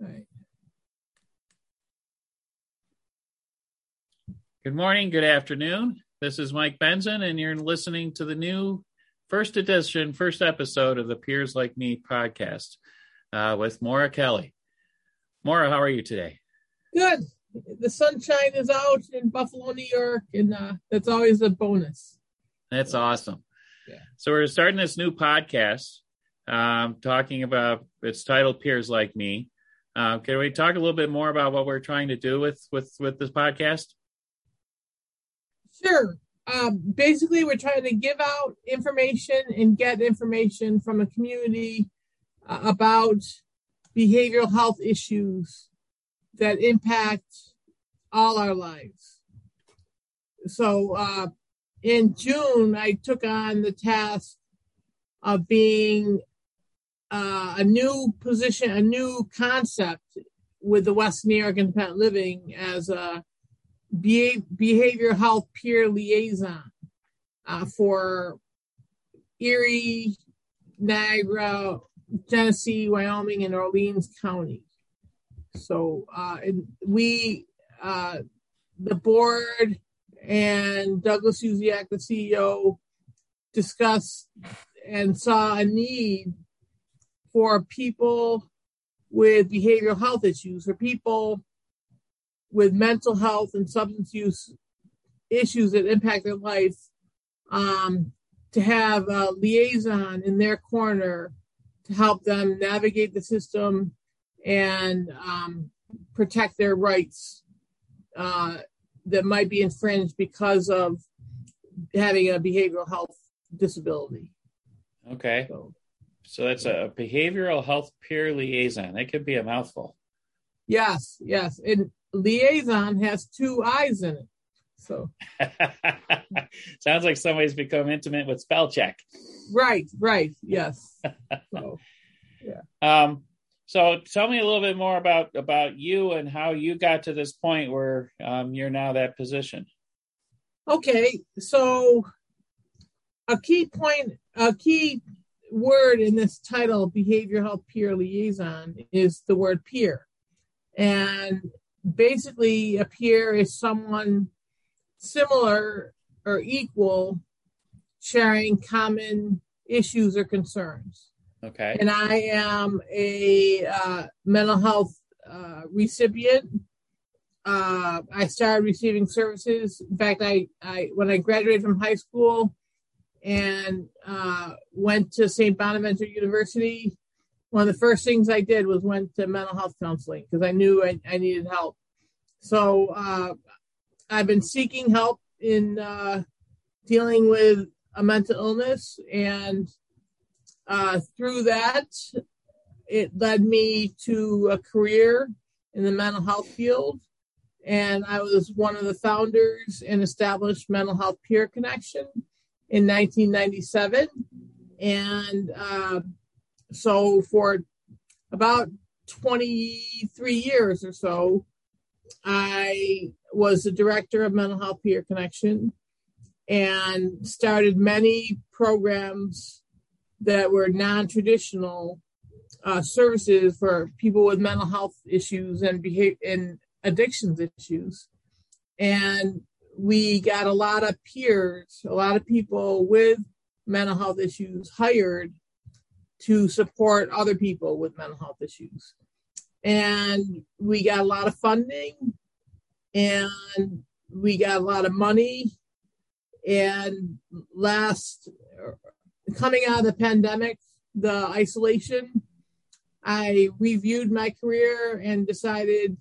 Right. Good morning, good afternoon. This is Mike Benson, and you're listening to the new first edition, first episode of the Peers Like Me podcast uh, with Maura Kelly. Maura, how are you today? Good. The sunshine is out in Buffalo, New York, and uh, that's always a bonus. That's awesome. Yeah. So we're starting this new podcast, um, talking about it's titled "Peers Like Me." Uh, can we talk a little bit more about what we're trying to do with with with this podcast? Sure. Um, basically, we're trying to give out information and get information from a community uh, about behavioral health issues that impact all our lives. So, uh, in June, I took on the task of being uh, a new position, a new concept with the West New York Independent Living as a behavior health peer liaison uh, for Erie, Niagara, Genesee, Wyoming, and Orleans County. So uh, we, uh, the board, and Douglas Usiak, the CEO, discussed and saw a need for people with behavioral health issues, for people with mental health and substance use issues that impact their life, um, to have a liaison in their corner to help them navigate the system and um, protect their rights uh, that might be infringed because of having a behavioral health disability. Okay. So, So that's a behavioral health peer liaison. That could be a mouthful. yes, yes. And liaison has two eyes in it. So, Sounds like somebody's become intimate with spell check. right, right. Yes. So, Um, so tell me a little bit more about about you and how you got to this point where um, you're now that position. okay. So, a key point, a key word in this title, behavior health peer liaison, is the word peer. And basically, a peer is someone similar or equal sharing common issues or concerns. Okay. and I am a uh, mental health uh, recipient. Uh, I started receiving services. In fact, I, I when I graduated from high school and uh, went to St. Bonaventure University, one of the first things I did was went to mental health counseling because I knew I, I needed help. So uh, I've been seeking help in uh, dealing with a mental illness and uh, through that, it led me to a career in the mental health field. And I was one of the founders and established Mental Health Peer Connection in 1997. And uh, so for about 23 years or so, I was the director of Mental Health Peer Connection and started many programs that were non-traditional uh, services for people with mental health issues and behavior and addictions issues. And we got a lot of peers, a lot of people with mental health issues hired to support other people with mental health issues. And we got a lot of funding and we got a lot of money. And last coming out of the pandemic, the isolation, I reviewed my career and decided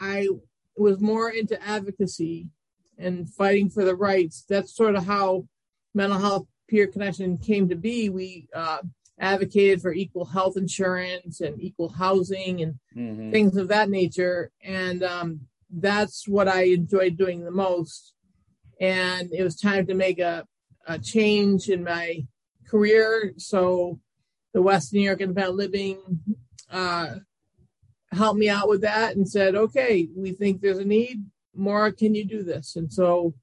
I was more into advocacy and fighting for the rights. That's sort of how mental health peer connection came to be. We uh, advocated for equal health insurance and equal housing and Mhm. things of that nature. And um, that's what I enjoyed doing the most. And it was time to make a, a change in my career. So the West New York Independent Living uh, helped me out with that and said, okay, we think there's a need. Maura, can you do this? And so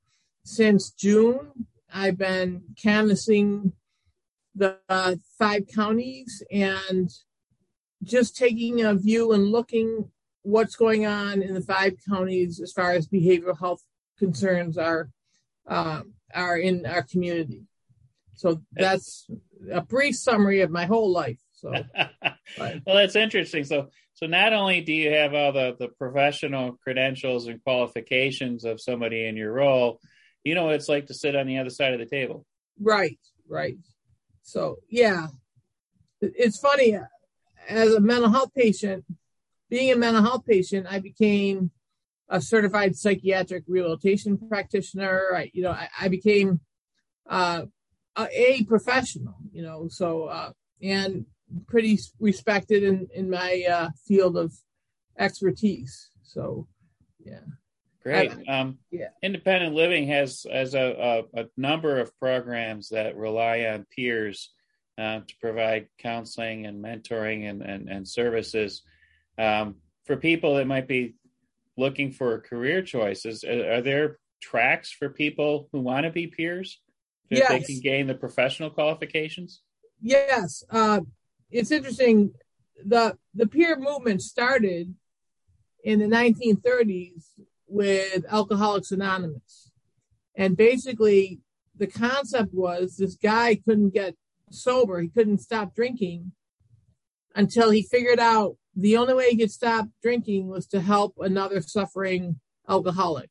since June, I've been canvassing the uh, five counties and just taking a view and looking what's going on in the five counties as far as behavioral health concerns are uh, are in our community. So that's a brief summary of my whole life. So, well, that's interesting. So, so not only do you have all the the professional credentials and qualifications of somebody in your role, you know what it's like to sit on the other side of the table. Right, right. So, yeah, it's funny. As a mental health patient, being a mental health patient, I became a certified psychiatric rehabilitation practitioner. I, you know, I, I became uh, a professional. You know, so uh, and pretty respected in in my uh, field of expertise. So, yeah. Great. Um, yeah. Independent Living has has a, a, a, number of programs that rely on peers uh, to provide counseling and mentoring and and, and services um, for people that might be looking for career choices. Are, are there tracks for people who want to be peers? If yes. they can gain the professional qualifications? Yes. Uh, it's interesting. The the peer movement started in the 1930s with Alcoholics Anonymous. And basically the concept was this guy couldn't get sober, he couldn't stop drinking until he figured out the only way he could stop drinking was to help another suffering alcoholic.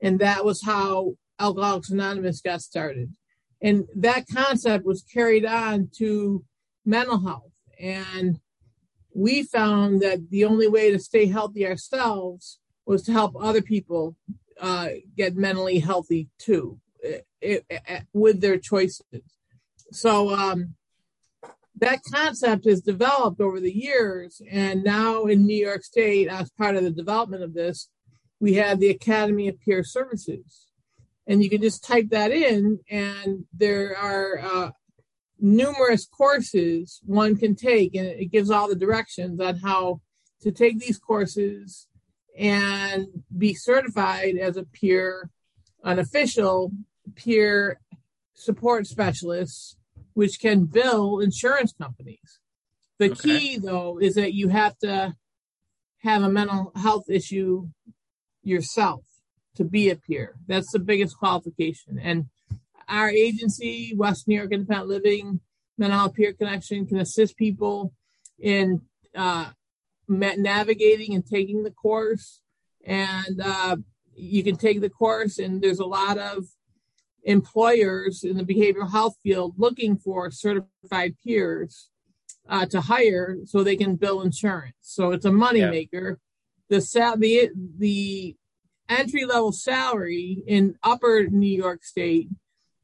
And that was how Alcoholics Anonymous got started. And that concept was carried on to mental health. And we found that the only way to stay healthy ourselves was to help other people uh, get mentally healthy too it, it, it, with their choices. So um, that concept has developed over the years. And now in New York State, as part of the development of this, we have the Academy of Peer Services. And you can just type that in, and there are uh, numerous courses one can take, and it gives all the directions on how to take these courses and be certified as a peer, an official peer support specialist which can bill insurance companies. The okay. key, though, is that you have to have a mental health issue yourself to be a peer. That's the biggest qualification. And our agency, West New York Independent Living Mental Health Peer Connection, can assist people in uh, navigating and taking the course. And uh, you can take the course, and there's a lot of employers in the behavioral health field looking for certified peers uh, to hire so they can bill insurance. So it's a moneymaker. Yeah. The sal- the the entry level salary in upper New York State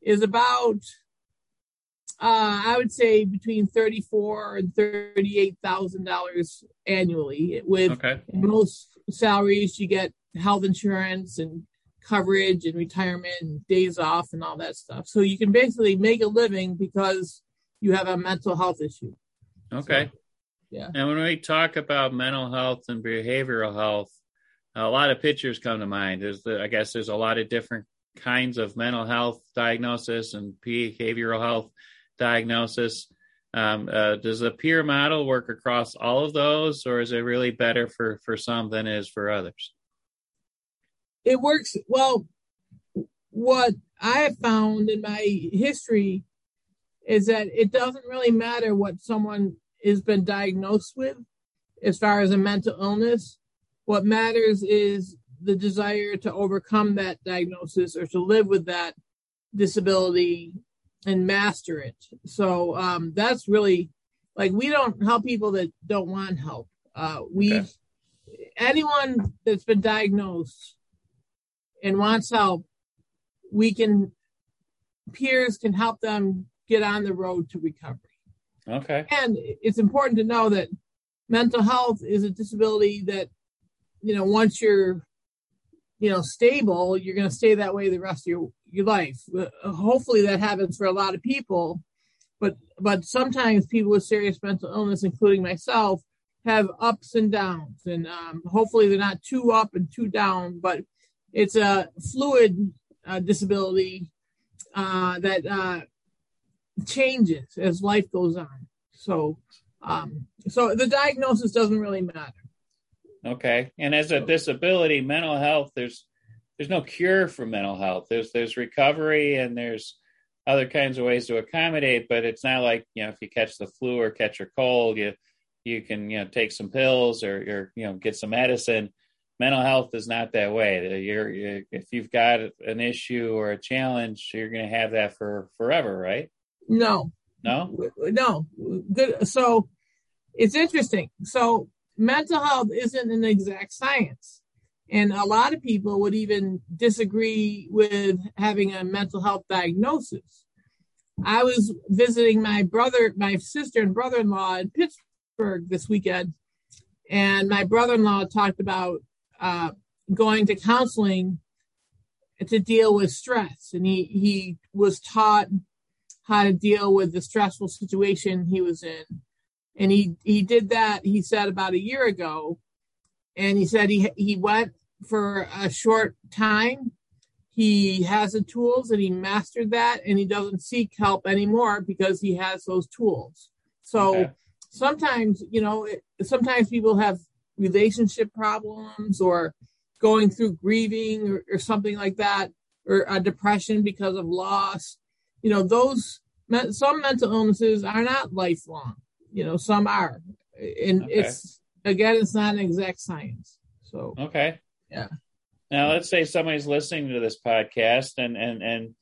is about uh, I would say between thirty four and thirty eight thousand dollars annually. With okay. most salaries, you get health insurance and coverage and retirement and days off and all that stuff. So you can basically make a living because you have a mental health issue. Okay. So, yeah. And when we talk about mental health and behavioral health, a lot of pictures come to mind. There's the, I guess there's a lot of different kinds of mental health diagnosis and behavioral health diagnosis. Um, uh, does a peer model work across all of those, or is it really better for for some than it is for others? it works well what i have found in my history is that it doesn't really matter what someone has been diagnosed with as far as a mental illness what matters is the desire to overcome that diagnosis or to live with that disability and master it so um, that's really like we don't help people that don't want help uh, we okay. anyone that's been diagnosed and wants help, we can peers can help them get on the road to recovery. Okay. And it's important to know that mental health is a disability that, you know, once you're, you know, stable, you're going to stay that way the rest of your, your life. Uh, hopefully that happens for a lot of people, but, but sometimes people with serious mental illness, including myself, have ups and downs and um, hopefully they're not too up and too down, but it's a fluid uh, disability uh, that uh, changes as life goes on. So Um, so the diagnosis doesn't really matter. Okay. And as a disability, mental health, there's there's no cure for mental health. There's there's recovery and there's other kinds of ways to accommodate, but it's not like, you know, if you catch the flu or catch a cold, you you can, you know, take some pills or or you know, get some medicine. Mental health is not that way. You're, you're if you've got an issue or a challenge, you're going to have that for forever, right? No. No? No. Good. So it's interesting. So mental health isn't an exact science. And a lot of people would even disagree with having a mental health diagnosis. I was visiting my brother, my sister and brother in law in Pittsburgh this weekend. And my brother in law talked about uh, going to counseling to deal with stress. And he, he was taught how to deal with the stressful situation he was in and he he did that he said about a year ago. And he said he he went for a short time. He has the tools and he mastered that and he doesn't seek help anymore because he has those tools. So okay. sometimes you know it, sometimes people have relationship problems or going through grieving or, or something like that or a depression because of loss. You know those some mental illnesses are not lifelong you know, some are. And okay. it's again, it's not an exact science. So okay, yeah. Now let's say somebody's listening to this podcast and and and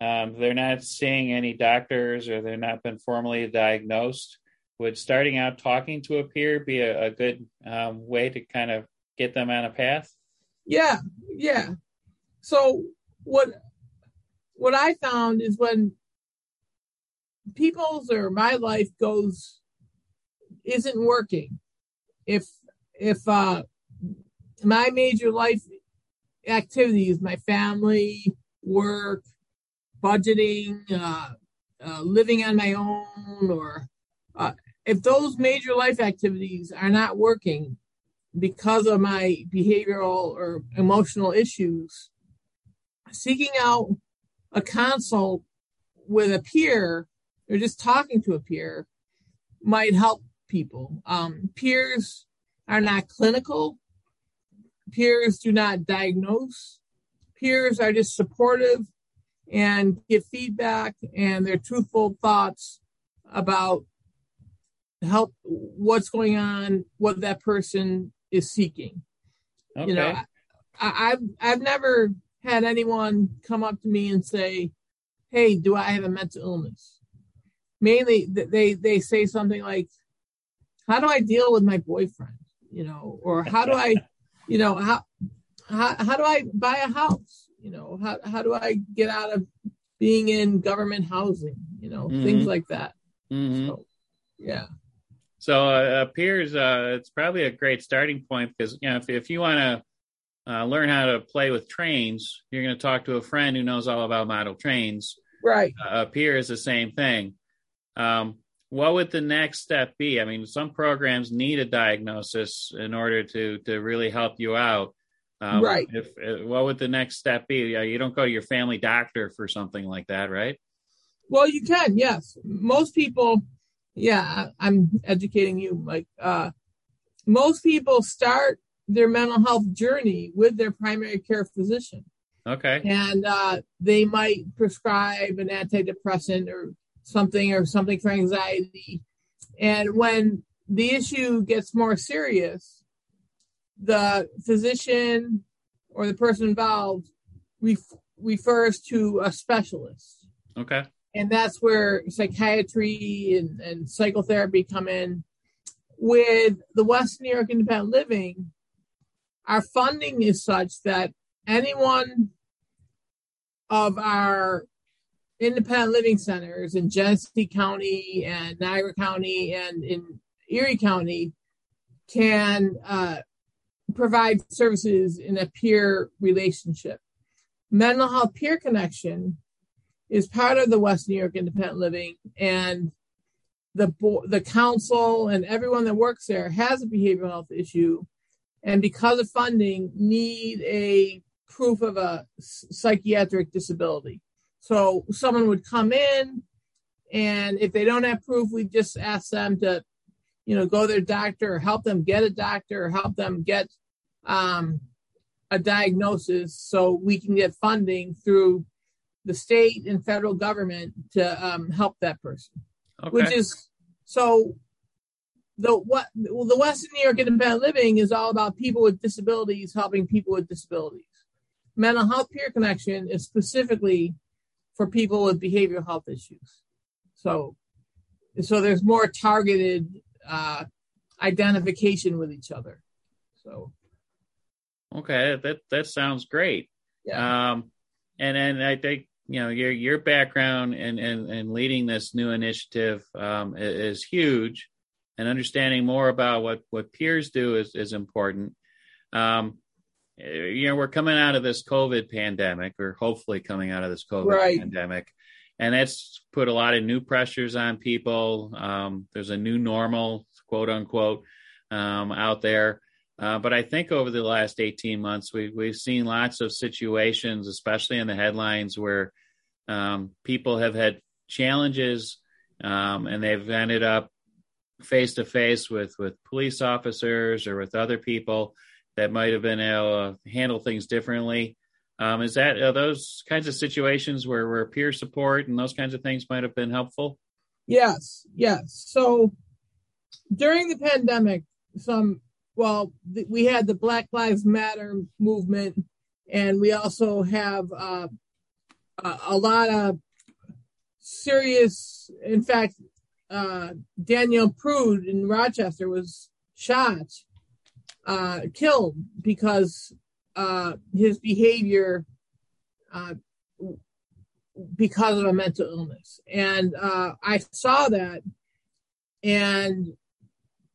um, they're not seeing any doctors or they're not been formally diagnosed. Would starting out talking to a peer be a, a good um, way to kind of get them on a path? Yeah, yeah. So what what I found is when people's or my life goes isn't working, if if uh, my major life activities, my family, work, budgeting, uh, uh, living on my own, or uh, if those major life activities are not working because of my behavioral or emotional issues, seeking out a consult with a peer or just talking to a peer might help people. Um, peers are not clinical. Peers do not diagnose. Peers are just supportive and give feedback and their truthful thoughts about help what's going on, what that person is seeking. Okay. You know, I, I've I've never had anyone come up to me and say, "Hey, do I have a mental illness?" Mainly, they they say something like, how do I deal with my boyfriend? You know, or how do I, you know, how, how, how do I buy a house? You know, how, how do I get out of being in government housing? You know, mm-hmm. things like that. Mm-hmm. So, yeah. So uh, appears uh, it's probably a great starting point because you know if if you want to uh, learn how to play with trains, you're going to talk to a friend who knows all about model trains. Right. Uh, appears the same thing. Um, what would the next step be? I mean, some programs need a diagnosis in order to to really help you out. Um, right. If, if, what would the next step be? You don't go to your family doctor for something like that, right? Well, you can. Yes, most people. Yeah, I'm educating you. Like, uh, most people start their mental health journey with their primary care physician. Okay. And uh, they might prescribe an antidepressant or something or something for anxiety. And when the issue gets more serious, the physician or the person involved ref- refers to a specialist. Okay. And that's where psychiatry and, and psychotherapy come in. With the West New York Independent Living, our funding is such that anyone of our independent living centers in Genesee County and Niagara County and in Erie County can uh, provide services in a peer relationship. Mental health peer connection is part of the West New York Independent Living, and the the council and everyone that works there has a behavioral health issue, and because of funding, need a proof of a psychiatric disability. So someone would come in, and if they don't have proof, we just ask them to you know, go to their doctor or help them get a doctor or help them get um, a diagnosis so we can get funding through the state and federal government to um, help that person. Okay. Which is so the what well, the Western New York Independent Living is all about people with disabilities helping people with disabilities. Mental Health Peer Connection is specifically for people with behavioral health issues. So, so there's more targeted uh, identification with each other. So, okay, that that sounds great. Yeah. Um, and and I think you know your your background and and and leading this new initiative um, is, is huge, and understanding more about what what peers do is is important. Um, you know, we're coming out of this COVID pandemic, or hopefully coming out of this COVID right. pandemic, and that's put a lot of new pressures on people. Um, there's a new normal, quote unquote, um, out there. Uh, but I think over the last 18 months, we, we've seen lots of situations, especially in the headlines, where um, people have had challenges um, and they've ended up face to face with with police officers or with other people that might have been able to handle things differently. Um, is that are those kinds of situations where where peer support and those kinds of things might have been helpful? Yes, yes. So during the pandemic, some well, th- we had the Black Lives Matter movement, and we also have uh, a, a lot of serious. In fact, uh, Daniel Prude in Rochester was shot uh, killed because uh, his behavior uh, because of a mental illness. And uh, I saw that, and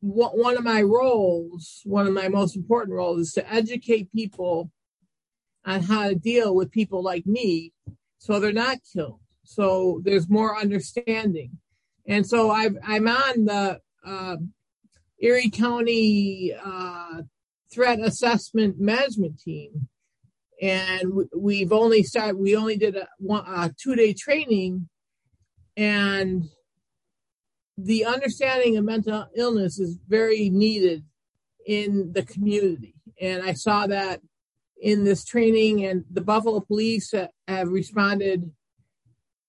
one of my roles, one of my most important roles, is to educate people on how to deal with people like me so they're not killed. So there's more understanding. And so i am on the uh, Erie County uh, Threat Assessment Management Team, and we've only started. We only did a, a two day training, and the understanding of mental illness is very needed in the community, and I saw that in this training, and the Buffalo Police have responded,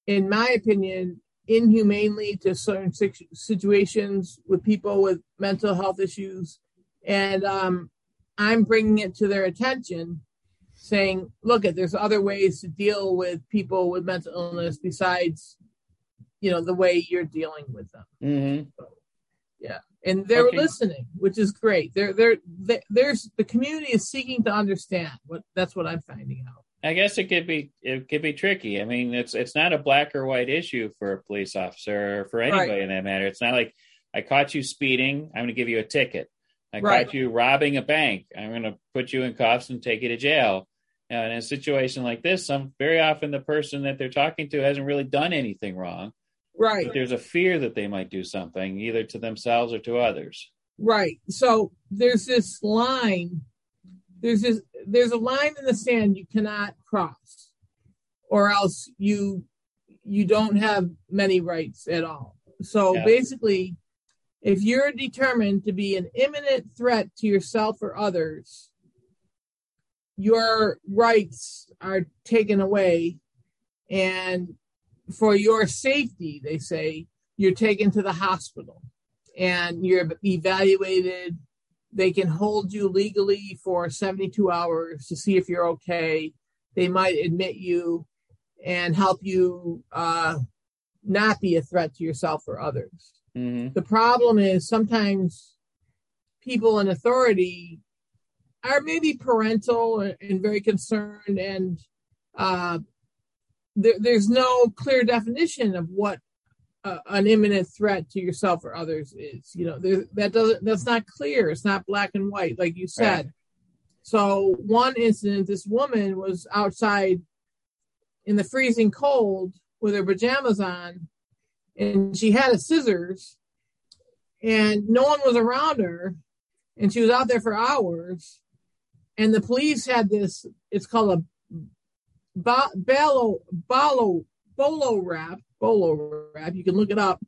in my opinion, inhumanely to certain situations with people with mental health issues. And um, I'm bringing it to their attention, saying, look, there's other ways to deal with people with mental illness besides, you know, the way you're dealing with them. Mm-hmm. So, yeah. And they're okay. listening, which is great. They're, they're, they're, there's the community is seeking to understand what that's what I'm finding out. I guess it could be it could be tricky. I mean, it's it's not a black or white issue for a police officer or for anybody right. in that matter. It's not like I caught you speeding, I'm going to give you a ticket. I right. caught you robbing a bank, I'm going to put you in cuffs and take you to jail. Now, in a situation like this, some very often the person that they're talking to hasn't really done anything wrong. Right. But there's a fear that they might do something either to themselves or to others. Right. So there's this line there's this there's a line in the sand you cannot cross or else you you don't have many rights at all so yeah. basically if you're determined to be an imminent threat to yourself or others your rights are taken away and for your safety they say you're taken to the hospital and you're evaluated they can hold you legally for 72 hours to see if you're okay. They might admit you and help you uh, not be a threat to yourself or others. Mm-hmm. The problem is sometimes people in authority are maybe parental and very concerned, and uh, there, there's no clear definition of what uh, an imminent threat to yourself or others is. You know, there, that doesn't that's not clear. It's not black and white, like you said. Right. So one incident, this woman was outside in the freezing cold with her pajamas on, and she had a scissors, and no one was around her, and she was out there for hours, and the police had this. It's called a ba- balo balo bolo wrap bolo wrap. You can look it up.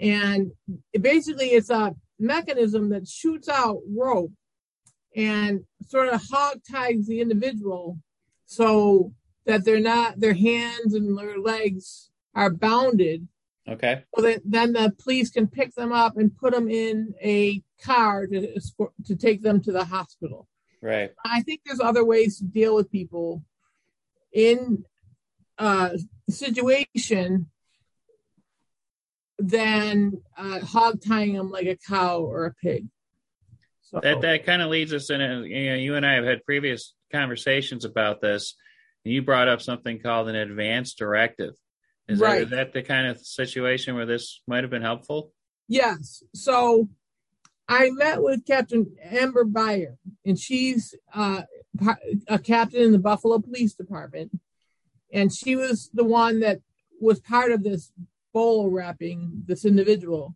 And it basically, it's a mechanism that shoots out rope and sort of hog ties the individual so that they're not their hands and their legs are bounded Okay. so that then the police can pick them up and put them in a car to escort, to take them to the hospital. Right. I think there's other ways to deal with people in a situation than uh, hog tying them like a cow or a pig. So That that kind of leads us in. A, you know, you and I have had previous conversations about this. And you brought up something called an advance directive. Is, that, Right. is that the kind of situation where this might have been helpful? Yes. So I met with Captain Amber Byer, and she's uh, a captain in the Buffalo Police Department. And she was the one that was part of this bowl wrapping this individual.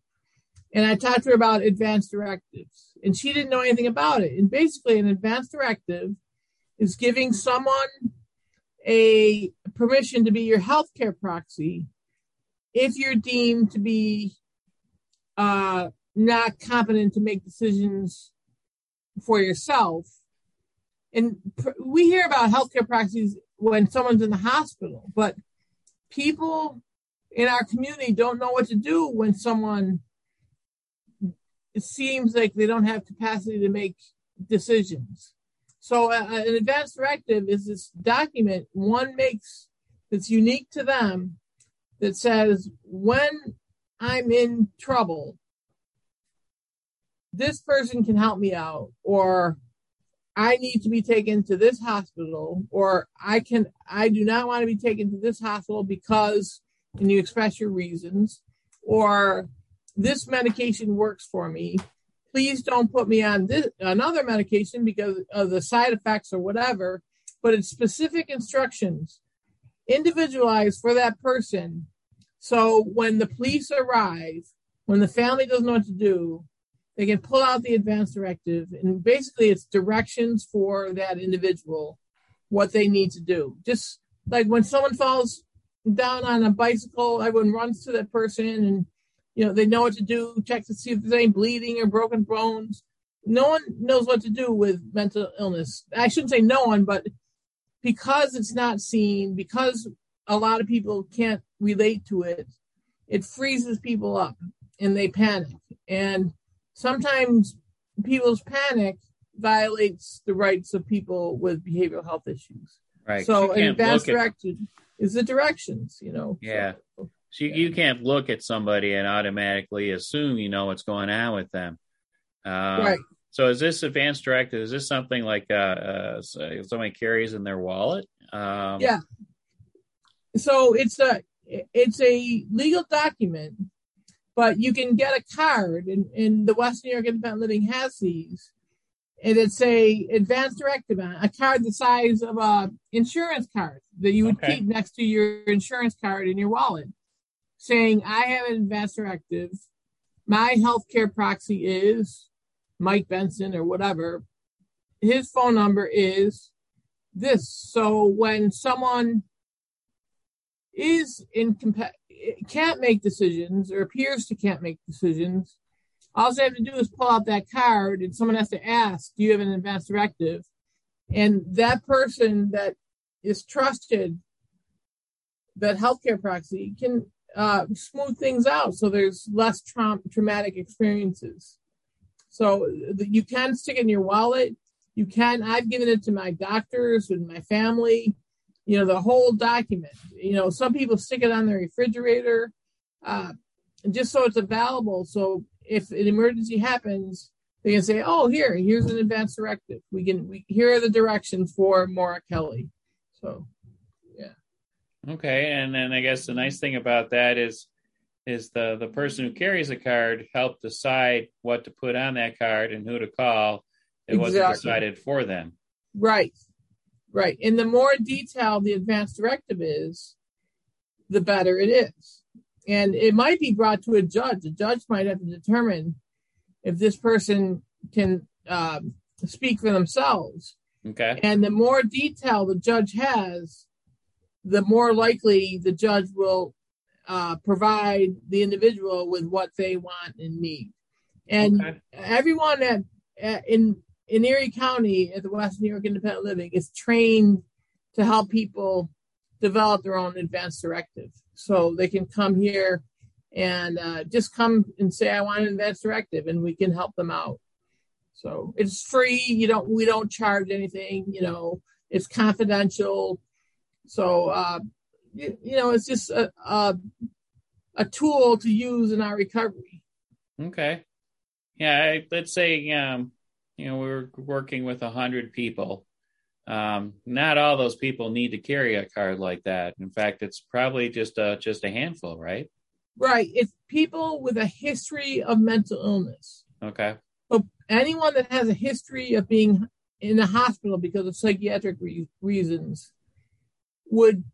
And I talked to her about advanced directives, and she didn't know anything about it. And basically, an advanced directive is giving someone a permission to be your healthcare proxy if you're deemed to be uh, not competent to make decisions for yourself. And pr- we hear about healthcare proxies when someone's in the hospital, but people in our community don't know what to do when someone it seems like they don't have capacity to make decisions. So uh, an advance directive is this document one makes that's unique to them that says when I'm in trouble, this person can help me out, or I need to be taken to this hospital, or I can I do not want to be taken to this hospital because and you express your reasons, or this medication works for me. Please don't put me on this another medication because of the side effects or whatever, but it's specific instructions individualized for that person. So when the police arrive, when the family doesn't know what to do, they can pull out the advance directive and basically it's directions for that individual what they need to do. Just like when someone falls down on a bicycle, everyone runs to that person and you know they know what to do, check to see if there's any bleeding or broken bones. No one knows what to do with mental illness. I shouldn't say no one, but because it's not seen, because a lot of people can't relate to it, it freezes people up and they panic. And sometimes people's panic violates the rights of people with behavioral health issues. Right. So an can't advance at- directive is the directions, you know. Yeah. So, So you, you can't look at somebody and automatically assume you know what's going on with them. Uh, right. So is this advanced directive? Is this something like uh, uh, somebody carries in their wallet? Um, Yeah. So it's a it's a legal document, but you can get a card, and, and the West New York Independent Living has these, and it's a advanced directive on a card the size of a insurance card that you would Okay. keep next to your insurance card in your wallet, saying, "I have an advanced directive. My healthcare proxy is Mike Benson or whatever. His phone number is this. So when someone is can't make decisions or appears to can't make decisions, all they have to do is pull out that card and someone has to ask, do you have an advance directive? And that person that is trusted, that healthcare proxy can uh, smooth things out so there's less traum- traumatic experiences. So you can stick it in your wallet. You can, I've given it to my doctors and my family you know the whole document you know some people stick it on their refrigerator uh, just so it's available so if an emergency happens they can say oh here here's an advance directive we can we here are the directions for maura kelly so yeah. Okay, and then I guess the nice thing about that is is the the person who carries a card help decide what to put on that card and who to call. It wasn't decided for them. right right and the more detailed the advance directive is the better it is and it might be brought to a judge a judge might have to determine if this person can um, speak for themselves Okay. And the more detail the judge has, the more likely the judge will uh, provide the individual with what they want and need. And Okay. everyone at, at in in Erie County at the West New York Independent Living is trained to help people develop their own advanced directive. So they can come here and uh, just come and say, "I want an advanced directive," and we can help them out. So it's free. You don't we don't charge anything. You know, it's confidential. So uh, you, know, it's just a, a a tool to use in our recovery. Okay. Yeah, I, let's say um, you know we're working with a hundred people. Um, not all those people need to carry a card like that. In fact, it's probably just a just a handful, right? Right. It's people with a history of mental illness. Okay. But anyone that has a history of being in the hospital because of psychiatric re- reasons would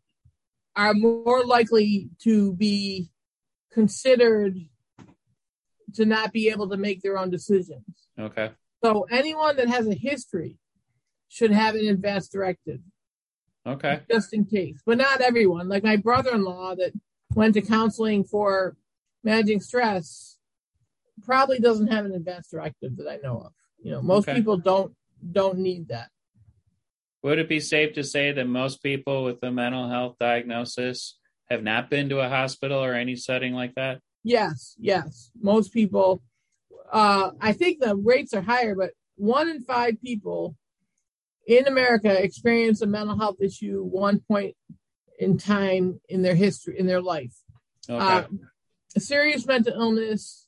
are more likely to be considered to not be able to make their own decisions. Okay. So anyone that has a history should have an advanced directive Okay. just in case. But not everyone. Like my brother-in-law that went to counseling for managing stress probably doesn't have an advanced directive that I know of. You know, most Okay. people don't don't need that. Would it be safe to say that most people with a mental health diagnosis have not been to a hospital or any setting like that? Yes, yes. Most people uh I think the rates are higher, but one in five people in America experience a mental health issue one point in time in their history in their life. Okay. Uh, a serious mental illness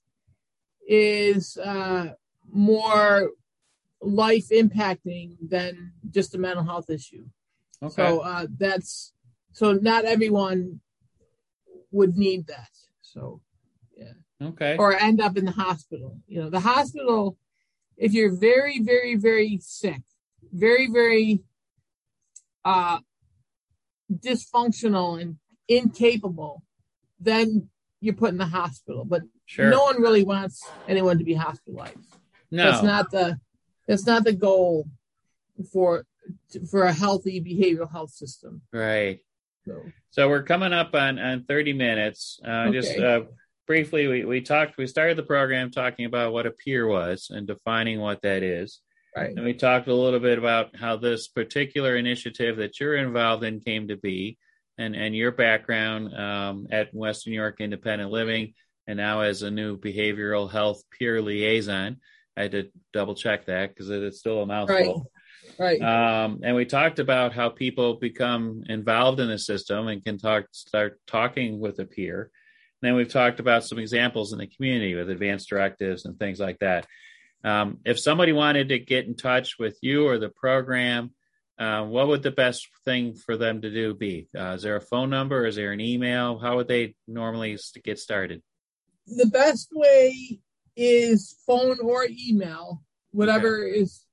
is uh, more life impacting than just a mental health issue. okay. So uh, that's so not everyone would need that. So okay. or end up in the hospital. You know, the hospital, if you're very, very, very sick, very, very uh, dysfunctional and incapable, then you're put in the hospital. But Sure. no one really wants anyone to be hospitalized. no. That's not the that's not the goal for for a healthy behavioral health system. right. So So we're coming up on, on 30 minutes. Uh, Just uh, briefly, we, we talked, we started the program talking about what a peer was and defining what that is. right. And we talked a little bit about how this particular initiative that you're involved in came to be and, and your background um, at Western New York Independent Living and now as a new behavioral health peer liaison. I had to double check that because it's still a mouthful. Right. Um, and we talked about how people become involved in the system and can talk, start talking with a peer. And then we've talked about some examples in the community with advanced directives and things like that. Um, if somebody wanted to get in touch with you or the program, uh, what would the best thing for them to do be? Uh, is there a phone number? Is there an email? How would they normally get started? the best way is phone or email, whatever is.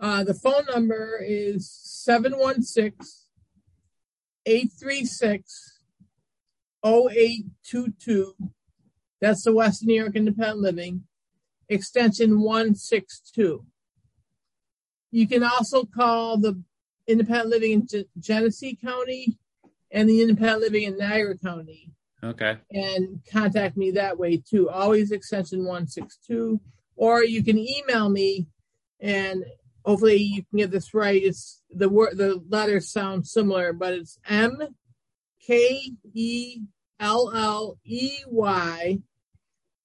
Uh, the phone number is 716 836 0822. That's the Western New York Independent Living, extension 162. You can also call the Independent Living in Gen- Genesee County and the Independent Living in Niagara County Okay. and contact me that way too. Always extension 162. Or you can email me and hopefully you can get this right. It's the word the letters sound similar, but it's M K E L L E Y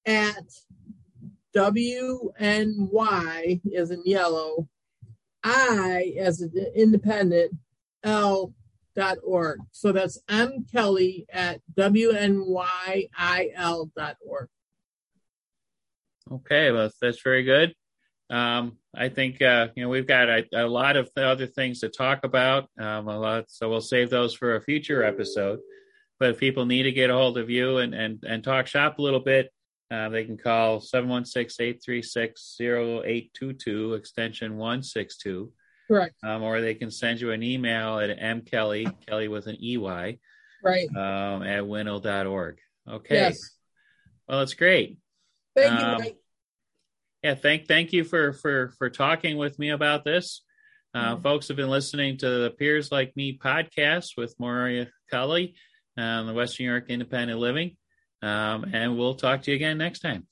at W N Y as in yellow, I as an independent, L dot org. So that's M Kelly at WNYIL dot org. Okay, well, that's very good. Um, I think uh, you know we've got a, a lot of other things to talk about. Um, a lot, so we'll save those for a future episode. But if people need to get a hold of you and and and talk shop a little bit, uh, they can call 716-836-0822 extension 162 Correct. um, or they can send you an email at mkelly kelly with an ey Right. um, at winnow.org okay Yes. well it's great Thank Um, you. Yeah thank thank you for for for talking with me about this uh, Mhm. folks have been listening to the peers like me podcast with Maria Kelly on the western new york independent living. Um, and we'll talk to you again next time